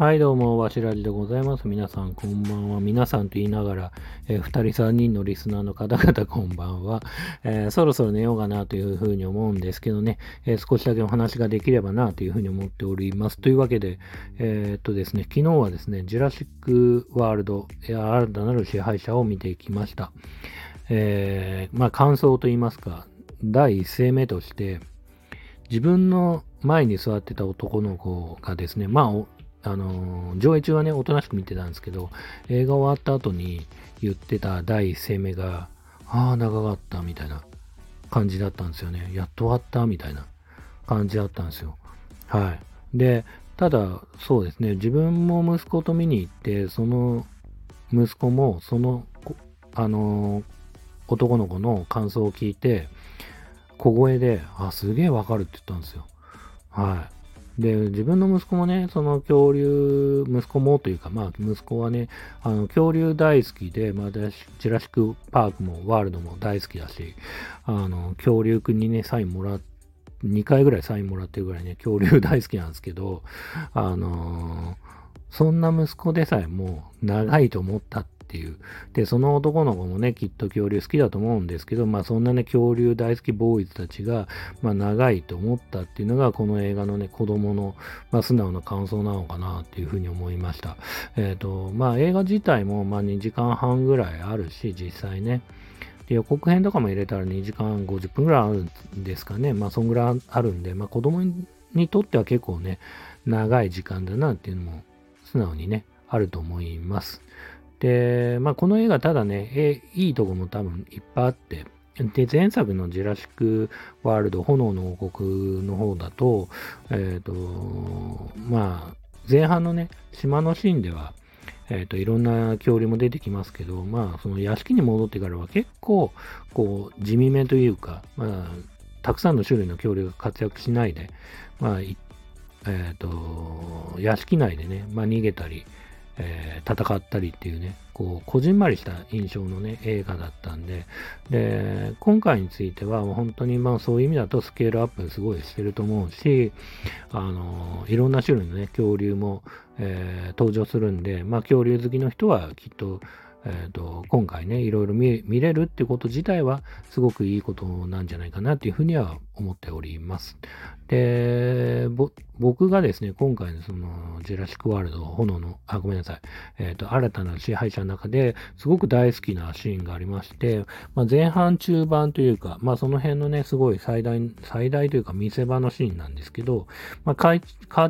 はい、どうも、わしらじでございます。皆さん、こんばんは。皆さんと言いながら、えー、2人、3人のリスナーの方々、こんばんは、えー、そろそろ寝ようかなというふうに思うんですけどね、えー、少しだけお話ができればなというふうに思っております。というわけで、えっとですね、昨日はですね、ジュラシックワールド、新たなる支配者を見ていきました。えまあ、感想と言いますか、第一声目として、自分の前に座ってた男の子がですね、まあ、あの、上映中はね、おとなしく見てたんですけど、映画終わった後に言ってた第一声目が、ああ、長かったみたいな感じだったんですよね。やっと終わったみたいな感じだったんですよ。はい。で、ただ、そうですね、自分も息子と見に行って、その息子も、その、あの、男の子の感想を聞いて、小声で、あ、すげえわかるって言ったんですよ。はい。で、自分の息子もね、その恐竜、息子もというか、まあ、息子はね、あの、恐竜大好きで、まあ、ジュラシックパークもワールドも大好きだし、あの、恐竜くんにね、サインもらっ2回ぐらいサインもらってるぐらいね、恐竜大好きなんですけど、あのー、そんな息子でさえも長いと思ったってっていう。で、その男の子もね、きっと恐竜好きだと思うんですけど、まあそんなね、恐竜大好きボーイズたちが、まあ長いと思ったっていうのが、この映画のね、子供の、まあ素直な感想なのかなっていうふうに思いました。えっ、ー、と、まあ映画自体も、まあ2時間半ぐらいあるし、実際ね。予告編とかも入れたら2時間50分ぐらいあるんですかね。まあそんぐらいあるんで、まあ子供にとっては結構ね、長い時間だなっていうのも素直にね、あると思います。で、まあ、この映画ただね、えいいとこも多分いっぱいあって、で、前作のジュラシック・ワールド、炎の王国の方だと、えっ、ー、と、まあ、前半のね、島のシーンでは、えっ、ー、と、いろんな恐竜も出てきますけど、まあ、その屋敷に戻ってからは結構、こう、地味めというか、まあ、たくさんの種類の恐竜が活躍しないで、まあ、えっ、ー、と、屋敷内でね、まあ、逃げたり、えー、戦ったりっていうね、こう、こじんまりした印象のね、映画だったんで、で、今回については、本当にまあそういう意味だとスケールアップすごいしてると思うし、あの、いろんな種類のね、恐竜も、えー、登場するんで、まあ恐竜好きの人はきっと、えーと、今回ね、いろいろ見れるってこと自体はすごくいいことなんじゃないかなっていうふうには思っております。で、僕がですね、今回のそのジュラシックワールド炎の、あ、ごめんなさい、えっ、ー、と、新たな支配者の中ですごく大好きなシーンがありまして、まあ、前半中盤というか、まあその辺のね、すごい最大、最大というか見せ場のシーンなんですけど、まあカー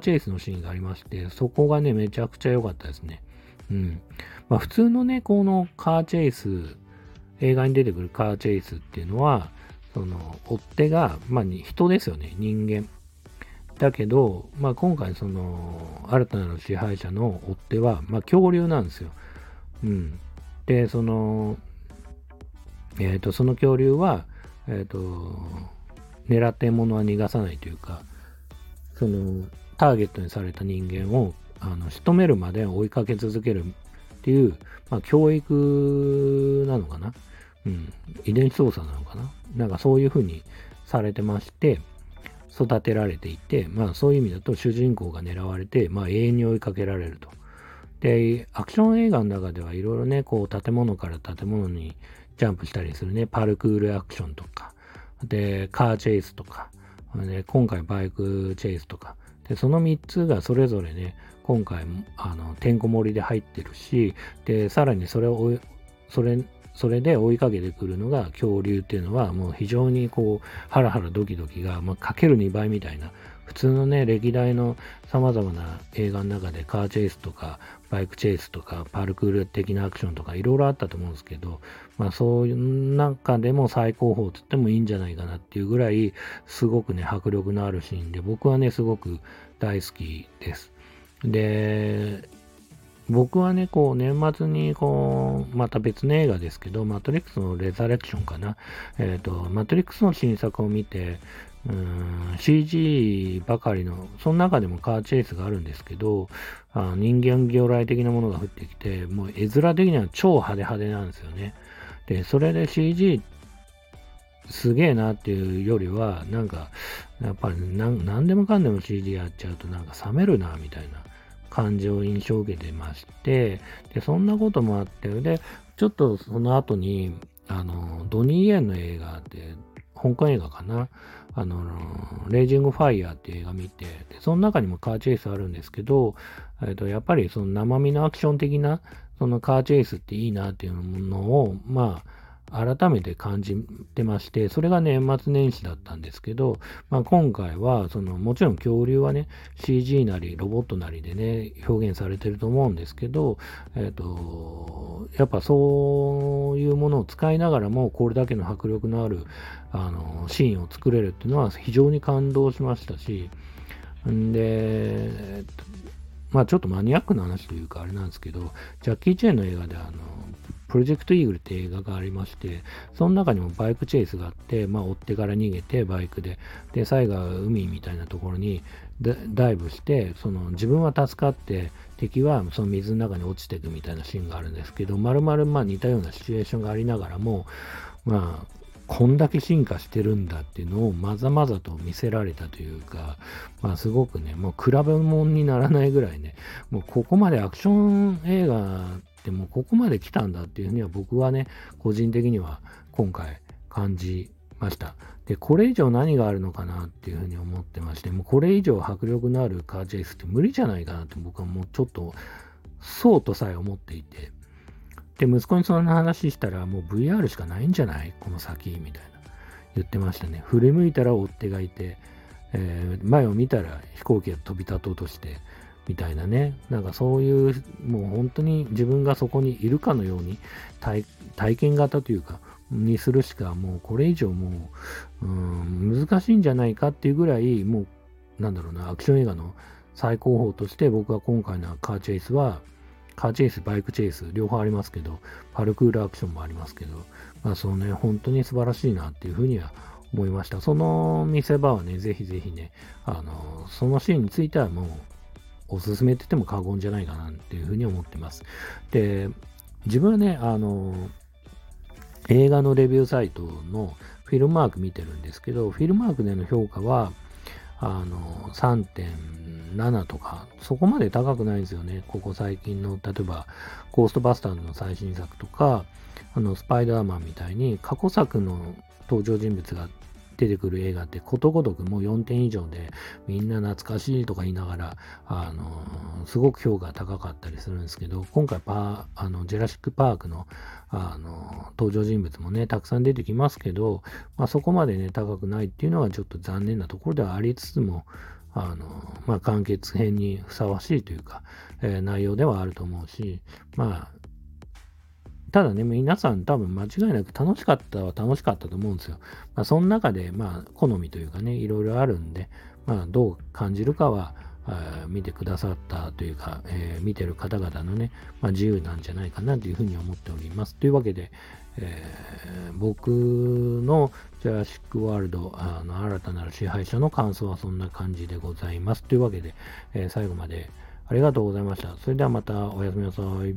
チェイスのシーンがありまして、そこがね、めちゃくちゃ良かったですね。うん。まあ、普通のね、このカーチェイス、映画に出てくるカーチェイスっていうのは、その、追っ手が、まあ、人ですよね、人間。だけど、まあ、今回、その、新たなる支配者の追っ手は、まあ、恐竜なんですよ。うん。で、その、えっ、ー、と、その恐竜は、えっ、ー、と、狙って獲物は逃がさないというか、その、ターゲットにされた人間を、あの、仕留めるまで追いかけ続けるっていう、まあ、教育なのかな？うん。遺伝子操作なのかな？なんかそういうふうにされてまして、育てられていて、まあそういう意味だと主人公が狙われて、まあ永遠に追いかけられると。で、アクション映画の中ではいろいろね、こう建物から建物にジャンプしたりするね、パルクールアクションとか、で、カーチェイスとか、で今回バイクチェイスとか、で、その3つがそれぞれね、今回あのてんこ盛りで入ってるしでさらにそれをそれそれで追いかけてくるのが恐竜っていうのはもう非常にこうハラハラドキドキが、まあ、かける2倍みたいな普通のね歴代の様々な映画の中でカーチェイスとかバイクチェイスとかパルクール的なアクションとかいろいろあったと思うんですけどまあそういう中でも最高峰って言ってもいいんじゃないかなっていうぐらいすごくね迫力のあるシーンで僕はねすごく大好きです。で、僕はね、こう、年末に、こう、また別の映画ですけど、マトリックスのレザレクションかな。えっ、ー、と、マトリックスの新作を見て、うん、CG ばかりの、その中でもカーチェイスがあるんですけど、あ人間魚雷的なものが降ってきて、もう絵面的には超派手派手なんですよね。で、それで CG すげえなっていうよりは、なんか、やっぱり何でもかんでも CG やっちゃうとなんか冷めるな、みたいな。感じを印象を受けてまして、で、そんなこともあって、で、ちょっとその後に、あの、ドニー・エンの映画で、香港映画かな。あの、レイジング・ファイヤーっていう映画見て、でその中にもカーチェイスあるんですけど、えっと、やっぱりその生身のアクション的な、そのカーチェイスっていいなっていうものを、まあ、改めて感じてまして、それが年末年始だったんですけど、まあ、今回は、その、もちろん恐竜はね、CG なりロボットなりでね、表現されてると思うんですけど、えっ、と、やっぱそういうものを使いながらも、これだけの迫力のある、あの、シーンを作れるっていうのは非常に感動しましたし、んで、まあちょっとマニアックな話というかあれなんですけど、ジャッキー・チェーンの映画であの、プロジェクトイーグルって映画がありまして、その中にもバイクチェイスがあって、まあ、追ってから逃げて、バイクで、で、最後は海みたいなところにダイブして、その自分は助かって、敵はその水の中に落ちていくみたいなシーンがあるんですけど、まるまるま似たようなシチュエーションがありながらも、まあ、こんだけ進化してるんだっていうのをまざまざと見せられたというか、まあすごくね、もう比べ物にならないぐらいね、もうここまでアクション映画でもここまで来たんだっていうふうには僕はね、個人的には今回感じました。で、これ以上何があるのかなっていうふうに思ってまして、もうこれ以上迫力のあるカーチェイスって無理じゃないかなって僕はもうちょっとそうとさえ思っていて、で、息子にそんな話したらもう VR しかないんじゃない？この先みたいな言ってましたね。振り向いたら追っ手がいて、えー、前を見たら飛行機が飛び立とうとして、みたいなね、なんかそういう、もう本当に自分がそこにいるかのように体験型というか、にするしか、もうこれ以上もう、うん、難しいんじゃないかっていうぐらい、もう、なんだろうな、アクション映画の最高峰として僕は今回のカーチェイスは、カーチェイス、バイクチェイス、両方ありますけど、パルクールアクションもありますけど、まあそのね、本当に素晴らしいなっていうふうには思いました。その見せ場はね、ぜひぜひね、あの、そのシーンについてはもう、おすすめって言っても過言じゃないかなっていうふうに思ってます。で、自分はね、あの、映画のレビューサイトのフィルマーク見てるんですけど、フィルマークでの評価は、あの、3.7とか、そこまで高くないんですよね。ここ最近の、例えば、ゴーストバスターズの最新作とか、あの、スパイダーマンみたいに過去作の登場人物が出てくる映画ってことごとくもう4点以上でみんな懐かしいとか言いながら、あのすごく評価高かったりするんですけど、今回パあのジェラシック・パークのあの登場人物もね、たくさん出てきますけど、まあ、そこまでね、高くないっていうのはちょっと残念なところではありつつも、あの、まあ、完結編にふさわしいというか、えー、内容ではあると思うし、まあ、ただね、皆さん多分間違いなく楽しかったは楽しかったと思うんですよ。まあ、その中で、まあ、好みというかね、いろいろあるんで、まあ、どう感じるかは、見てくださったというか、えー、見てる方々のね、まあ、自由なんじゃないかなというふうに思っております。というわけで、えー、僕のジャラシックワールドあの新たなる支配者の感想はそんな感じでございます。というわけで、えー、最後までありがとうございました。それではまたおやすみなさい。